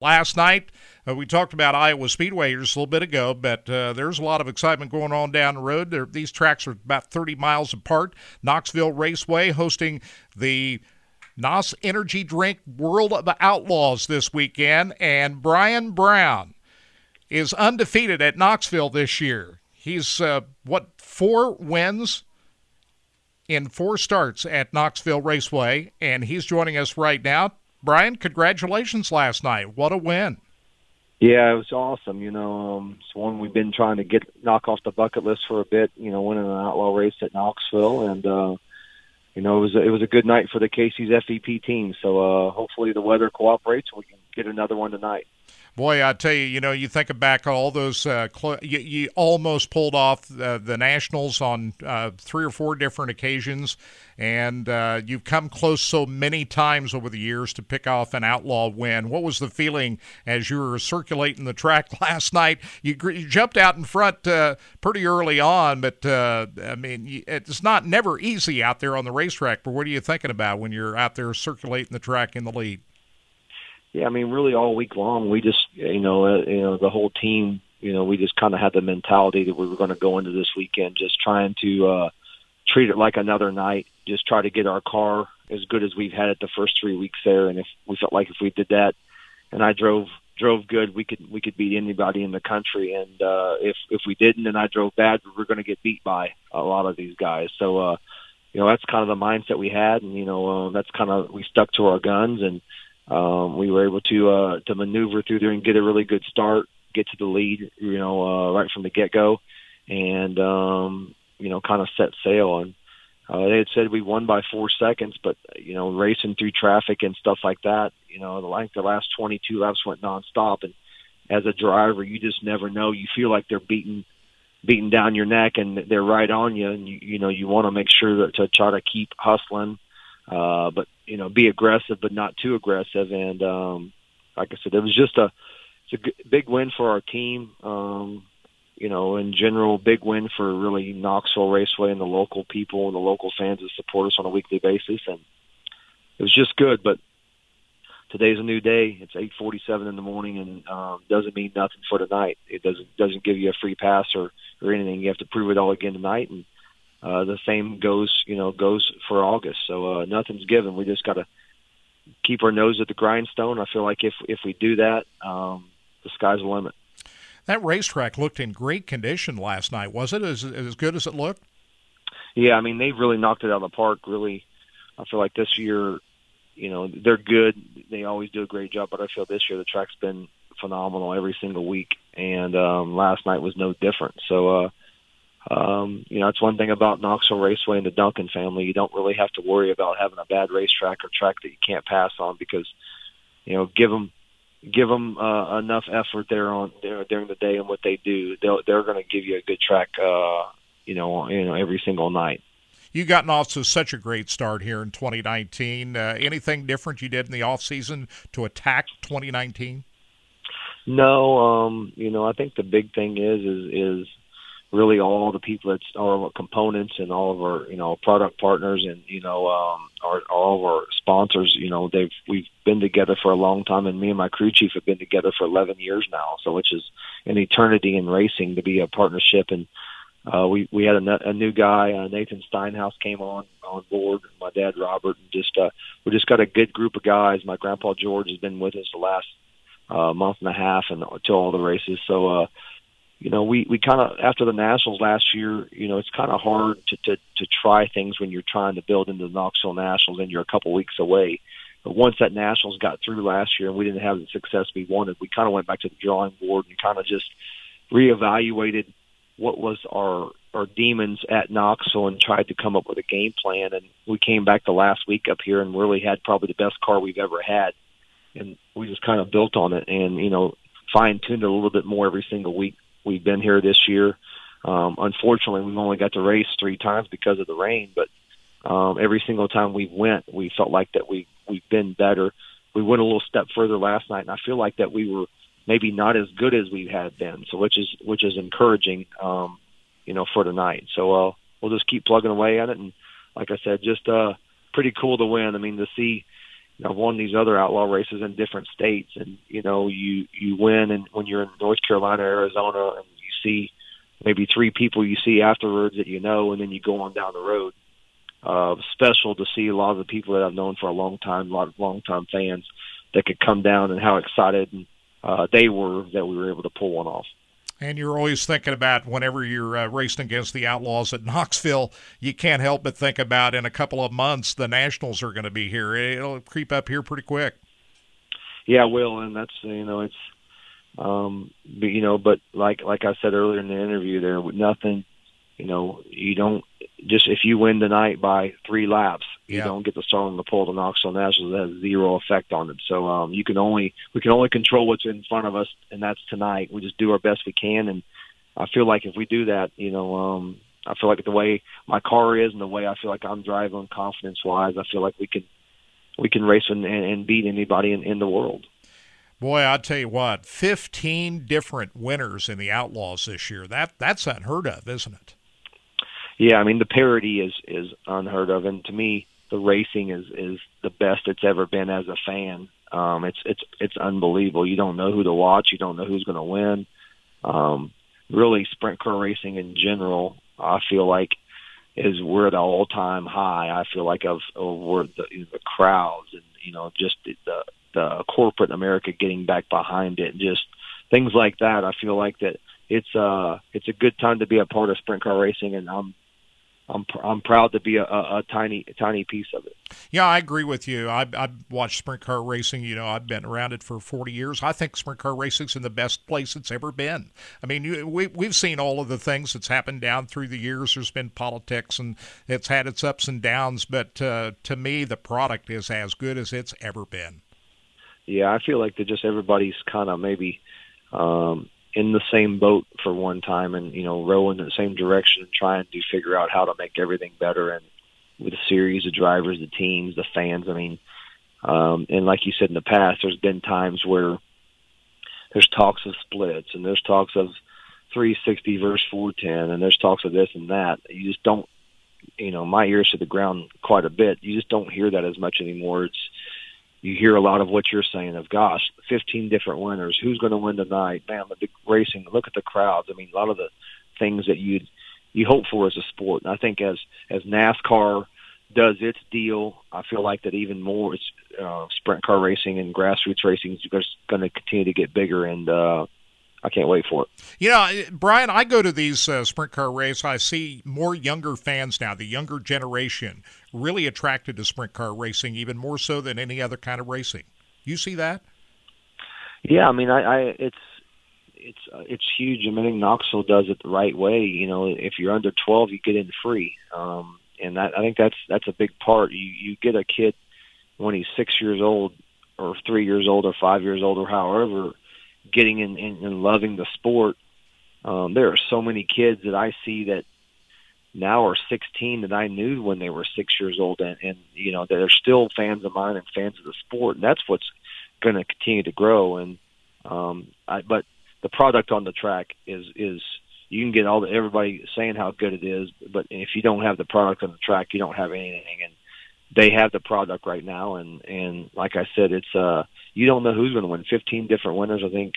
last night. Uh, we talked about Iowa Speedway just a little bit ago, but uh, there's a lot of excitement going on down the road. There, these tracks are about 30 miles apart. Knoxville Raceway hosting the NOS Energy Drink World of Outlaws this weekend, and Brian Brown is undefeated at Knoxville this year. He's, uh, what, four wins in four starts at Knoxville Raceway, and he's joining us right now. Brian, congratulations last night. What a win. Yeah, it was awesome. You know, um, it's one we've been trying to get knock off the bucket list for a bit. You know, winning an outlaw race at Knoxville, and uh, you know, it was a, it was a good night for the Casey's FEP team. So uh, hopefully the weather cooperates. We can get another one tonight. Boy, I tell you, you know, you think back all those, uh, cl- you, you, almost pulled off the, the Nationals on uh, three or four different occasions, and uh, you've come close so many times over the years to pick off an outlaw win. What was the feeling as you were circulating the track last night? You, you jumped out in front uh, pretty early on, but uh, I mean, it's not never easy out there on the racetrack. But what are you thinking about when you're out there circulating the track in the lead? Yeah, I mean, really all week long, we just, you know, uh, you know, the whole team, you know, we just kind of had the mentality that we were going to go into this weekend just trying to uh, treat it like another night, just try to get our car as good as we've had it the first three weeks there. And if we felt like if we did that, and I drove drove good, we could we could beat anybody in the country. And uh, if if we didn't, and I drove bad, we we're going to get beat by a lot of these guys. So, uh, you know, that's kind of the mindset we had, and you know, uh, that's kind of we stuck to our guns and um, we were able to uh, to maneuver through there and get a really good start, get to the lead, you know, uh, right from the get go, and um, you know, kind of set sail. And uh, they had said we won by four seconds, but you know, racing through traffic and stuff like that, you know, like the last 22 laps went nonstop, and as a driver, you just never know. You feel like they're beating beating down your neck and they're right on you and you you know you want to make sure that to try to keep hustling uh, but you know, be aggressive, but not too aggressive. And um, like I said, it was just a it's a big win for our team. Um, you know, in general, big win for really Knoxville Raceway and the local people and the local fans that support us on a weekly basis. And it was just good. But today's a new day. It's 8:47 in the morning, and um, doesn't mean nothing for tonight. It doesn't doesn't give you a free pass or or anything. You have to prove it all again tonight, and uh, the same goes, you know, goes for August. So uh, nothing's given. We just got to keep our nose at the grindstone. I feel like if if we do that, um, the sky's the limit. That racetrack looked in great condition last night. Was it as as good as it looked? Yeah, I mean they've really knocked it out of the park. Really, I feel like this year, you know, they're good. They always do a great job, but I feel this year the track's been phenomenal every single week, and um, last night was no different. So. uh um, you know, it's one thing about Knoxville Raceway and the Duncan family. You don't really have to worry about having a bad racetrack or track that you can't pass on because, you know, give them give them uh, enough effort there on there during the day and what they do. They'll, they're going to give you a good track, uh, you know, you know, every single night. You gotten off to such a great start here in 2019. Uh, anything different you did in the off season to attack 2019? No, um, you know, I think the big thing is is is really all the people that's all of our components and all of our you know product partners and you know um our all of our sponsors you know they've we've been together for a long time and me and my crew chief have been together for 11 years now. So which is an eternity in racing to be a partnership. And uh we we had a, a new guy uh, Nathan Steinhaus came on on board my dad Robert and just uh we just got a good group of guys. My grandpa George has been with us the last uh month and a half and to all the races. So uh you know, we, we kind of, after the Nationals last year, you know, it's kind of hard to, to, to try things when you're trying to build into the Knoxville Nationals and you're a couple weeks away. But once that Nationals got through last year and we didn't have the success we wanted, we kind of went back to the drawing board and kind of just reevaluated what was our our demons at Knoxville and tried to come up with a game plan. And we came back the last week up here and really had probably the best car we've ever had. And we just kind of built on it and, you know, fine tuned it a little bit more every single week we've been here this year. Um, unfortunately, we've only got to race three times because of the rain, but um, every single time we went, we felt like that we we've been better. We went a little step further last night, and I feel like that we were maybe not as good as we had been. So, which is which is encouraging, um, you know, for tonight. So, uh, we'll just keep plugging away at it, and like I said, just uh, pretty cool to win. I mean, to see I've won these other outlaw races in different states, and you know, you you win, and when you're in North Carolina, Arizona, and you see maybe three people you see afterwards that you know, and then you go on down the road. Uh, special to see a lot of the people that I've known for a long time, a lot of long time fans that could come down and how excited uh, they were that we were able to pull one off. And you're always thinking about whenever you're uh, racing against the Outlaws at Knoxville, you can't help but think about in a couple of months the Nationals are going to be here. It'll creep up here pretty quick. Yeah, will, and that's you know it's um, but, you know, but like like I said earlier in the interview, there with nothing. You know, you don't just if you win tonight by three laps, you yeah. don't get the start on the pole to Knoxville Nationals. That has zero effect on it. So um, you can only we can only control what's in front of us, and that's tonight. We just do our best we can, and I feel like if we do that, you know, um, I feel like the way my car is and the way I feel like I'm driving confidence wise, I feel like we can we can race and, and beat anybody in, in the world. Boy, I tell you what, 15 different winners in the Outlaws this year. That that's unheard of, isn't it? Yeah, I mean the parity is is unheard of, and to me, the racing is is the best it's ever been as a fan. Um, it's it's it's unbelievable. You don't know who to watch. You don't know who's going to win. Um, really, sprint car racing in general, I feel like is we're at an all time high. I feel like of over the, the crowds and you know just the the corporate America getting back behind it, and just things like that. I feel like that it's uh it's a good time to be a part of sprint car racing, and I'm I'm pr- I'm proud to be a, a, a tiny tiny piece of it. Yeah, I agree with you. I I've watched sprint car racing. You know, I've been around it for 40 years. I think sprint car racing's in the best place it's ever been. I mean, you, we we've seen all of the things that's happened down through the years. There's been politics and it's had its ups and downs, but uh, to me, the product is as good as it's ever been yeah, I feel like that just everybody's kind of maybe um, in the same boat for one time, and you know, rowing in the same direction, and trying to figure out how to make everything better. And with a series of drivers, the teams, the fans. I mean, um, and like you said in the past, there's been times where there's talks of splits, and there's talks of 360 versus 410, and there's talks of this and that. You just don't, you know, my ears to the ground quite a bit. You just don't hear that as much anymore. It's you hear a lot of what you're saying of gosh 15 different winners who's going to win tonight? Man the big racing look at the crowds. I mean a lot of the things that you you hope for as a sport. And i think as as nascar does its deal i feel like that even more uh, sprint car racing and grassroots racing is going to continue to get bigger and uh I can't wait for it. You know, Brian, I go to these uh, sprint car races. I see more younger fans now, the younger generation, really attracted to sprint car racing, even more so than any other kind of racing. You see that? Yeah, I mean, I, I it's it's uh, it's huge. I mean, I think Knoxville does it the right way. You know, if you're under 12, you get in free, um, and that, I think that's that's a big part. You you get a kid when he's six years old, or three years old, or five years old, or however getting in, in and loving the sport. Um, there are so many kids that I see that now are 16 that I knew when they were six years old, and, and you know they're still fans of mine and fans of the sport, and that's what's going to continue to grow. And um, I, but the product on the track is is you can get all the everybody saying how good it is, but if you don't have the product on the track, you don't have anything. And they have the product right now, and and like I said, it's uh you don't know who's going to win. Fifteen different winners, I think.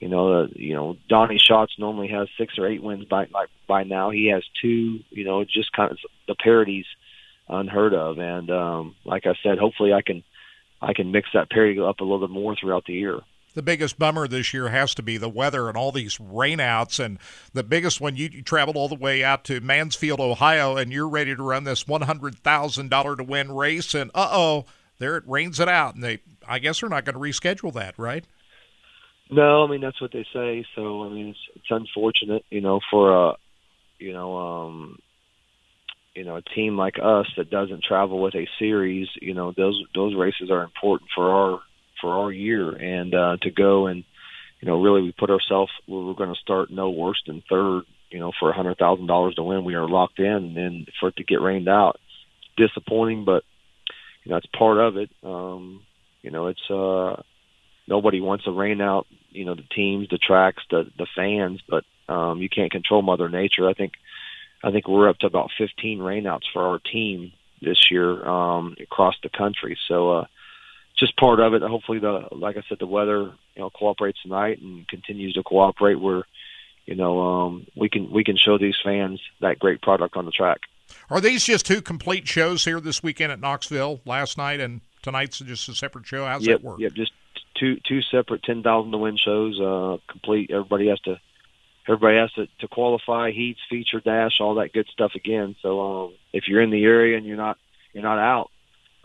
You know, uh, you know, Donny Schatz normally has six or eight wins by like by now. He has two. You know, just kind of the parities unheard of. And um, like I said, hopefully I can I can mix that parity up a little bit more throughout the year the biggest bummer this year has to be the weather and all these rainouts. And the biggest one, you, you traveled all the way out to Mansfield, Ohio, and you're ready to run this $100,000 to win race. And uh oh, there it rains it out. And they, I guess, they're not going to reschedule that, right? No, I mean that's what they say. So I mean it's it's unfortunate, you know, for a you know um you know a team like us that doesn't travel with a series. You know those those races are important for our for our year, and uh, to go and you know really we put ourselves we're going to start no worse than third. You know for a hundred thousand dollars to win, we are locked in, and for it to get rained out, it's disappointing, but you know it's part of it. Um, you know it's uh, nobody wants a rain out. You know the teams, the tracks, the the fans, but um, you can't control Mother Nature. I think I think we're up to about 15 rainouts for our team this year um, across the country. So uh, just part of it. Hopefully, the like I said, the weather you know cooperates tonight and continues to cooperate. Where you know um, we can we can show these fans that great product on the track. Are these just two complete shows here this weekend at Knoxville? Last night and tonight's just a separate show. How's yep, that work? Yep, just two two separate ten thousand to win shows. Uh, complete. Everybody has to everybody has to, to qualify, heats, feature, dash, all that good stuff again. So um, if you're in the area and you're not you're not out,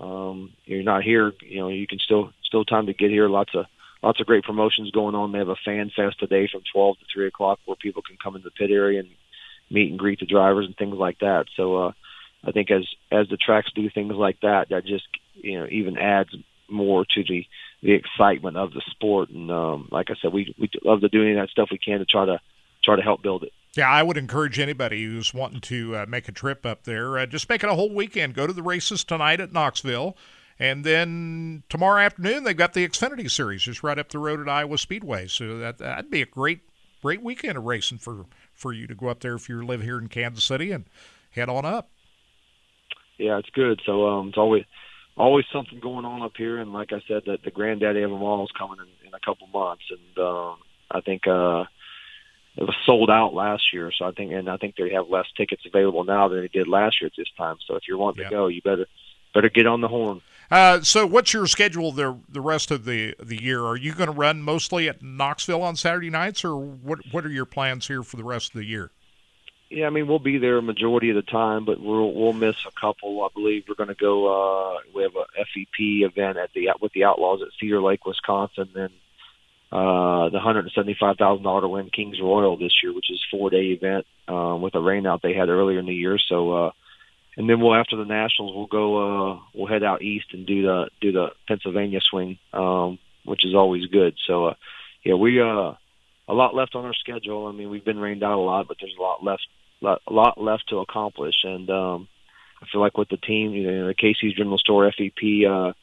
um, you're not here, you know, you can still still time to get here. Lots of lots of great promotions going on. They have a fan fest today from 12 to 3 o'clock where people can come in the pit area and meet and greet the drivers and things like that. So uh, I think as as the tracks do things like that, that just you know even adds more to the the excitement of the sport. And um, like I said, we we love to do any of that stuff we can to try to try to help build it. Yeah, I would encourage anybody who's wanting to uh, make a trip up there, uh, just make it a whole weekend. Go to the races tonight at Knoxville, and then tomorrow afternoon they've got the Xfinity Series just right up the road at Iowa Speedway. So that that'd be a great great weekend of racing for for you to go up there if you live here in Kansas City and head on up. Yeah, it's good. So um, it's always always something going on up here, and like I said, that the granddaddy of them all is coming in, in a couple months, and um, I think. uh it was sold out last year. So I think, and I think they have less tickets available now than they did last year at this time. So if you're wanting yeah. to go, you better better get on the horn. Uh, so what's your schedule the the rest of the the year? Are you going to run mostly at Knoxville on Saturday nights, or what what are your plans here for the rest of the year? Yeah, I mean we'll be there a majority of the time, but we'll we'll miss a couple. I believe we're going to go. Uh, we have a FEP event at the with the Outlaws at Cedar Lake, Wisconsin, and uh, the $175,000 to win Kings Royal this year, which is a four day event um, with a rainout they had earlier in the year. So, uh, and then we'll after the Nationals, we'll go, uh, we'll head out east and do the do the Pennsylvania swing, um, which is always good. So, uh, yeah, we uh, a lot left on our schedule. I mean, we've been rained out a lot, but there's a lot left, a lot left to accomplish. And um, I feel like with the team, you know, the Casey's General Store FEP, uh,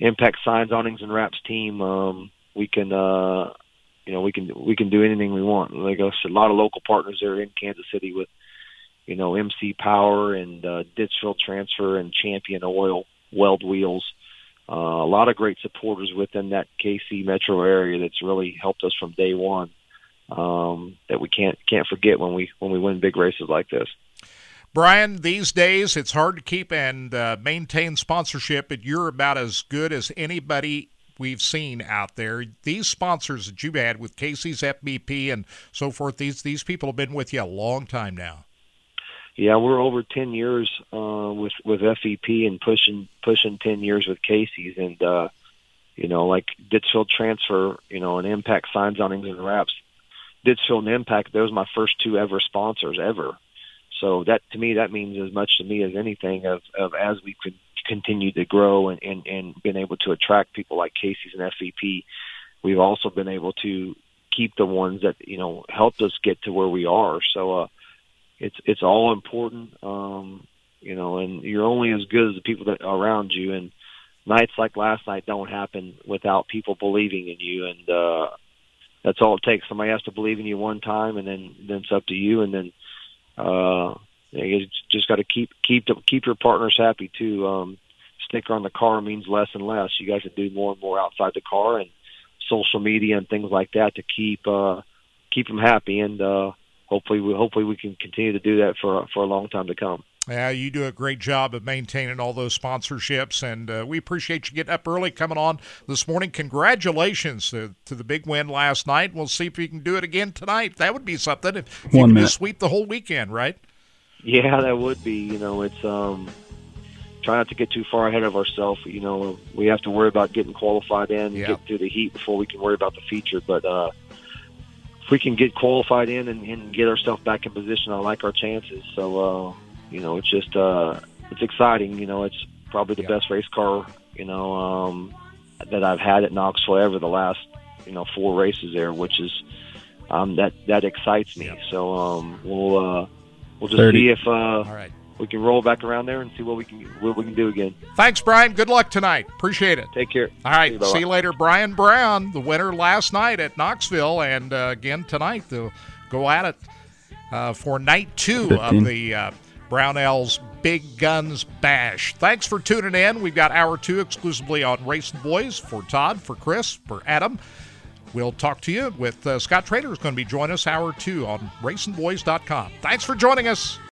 Impact Signs, Awnings, and Wraps team. Um, we can uh you know we can we can do anything we want like us a lot of local partners there in Kansas City with you know MC Power and uh, Ditchfield Transfer and Champion Oil Weld Wheels uh, a lot of great supporters within that KC metro area that's really helped us from day one um, that we can't can't forget when we when we win big races like this. Brian, these days it's hard to keep and uh, maintain sponsorship, but you're about as good as anybody we've seen out there. These sponsors that you've had with Casey's FEP and so forth, these these people have been with you a long time now. Yeah, we're over ten years uh, with with FEP and pushing pushing ten years with Casey's, and uh, you know, like Ditchfield Transfer, you know, and Impact Signs, Awnings, and Wraps. Ditchfield and Impact, those my first two ever sponsors ever. So that to me, that means as much to me as anything of, of as we could continued to grow and, and, and been able to attract people like Casey's and FEP, we've also been able to keep the ones that, you know, helped us get to where we are. So, uh, it's, it's all important. Um, you know, and you're only as good as the people that are around you. And nights like last night don't happen without people believing in you. And, uh, that's all it takes. Somebody has to believe in you one time and then, then it's up to you. And then, uh, you just got to keep keep keep your partners happy too. Um, sticker on the car means less and less. You guys should do more and more outside the car and social media and things like that to keep uh, keep them happy. And uh, hopefully, we hopefully we can continue to do that for for a long time to come. Yeah, you do a great job of maintaining all those sponsorships, and uh, we appreciate you getting up early, coming on this morning. Congratulations to, to, the big win last night. We'll see if you can do it again tonight. That would be something if, if you can just sweep the whole weekend, right? Yeah, that would be. You know, it's um, try not to get too far ahead of ourselves. You know, we have to worry about getting qualified in, yeah. get through the heat before we can worry about the feature. But uh, if we can get qualified in and, and get ourselves back in position, I like our chances. So, uh, you know, it's just uh, it's exciting. You know, it's probably the yeah. best race car you know um, that I've had at Knoxville ever the last you know four races there, which is um, that that excites me. Yeah. So um, we'll. Uh, we'll just 30. see if uh, All right. we can roll back around there and see what we can what we can do again. Thanks, Brian. Good luck tonight. Appreciate it. Take care. All right. See you, see you later, Brian Brown, the winner last night at Knoxville, and uh, again tonight they'll go at it uh, for night two 15. of the uh, Brownells Big Guns Bash. Thanks for tuning in. We've got hour two exclusively on RacinBoys for Todd, for Chris, for Adam. We'll talk to you with uh, Scott Trader is going to be joining us hour two on racinboys.com. Thanks for joining us.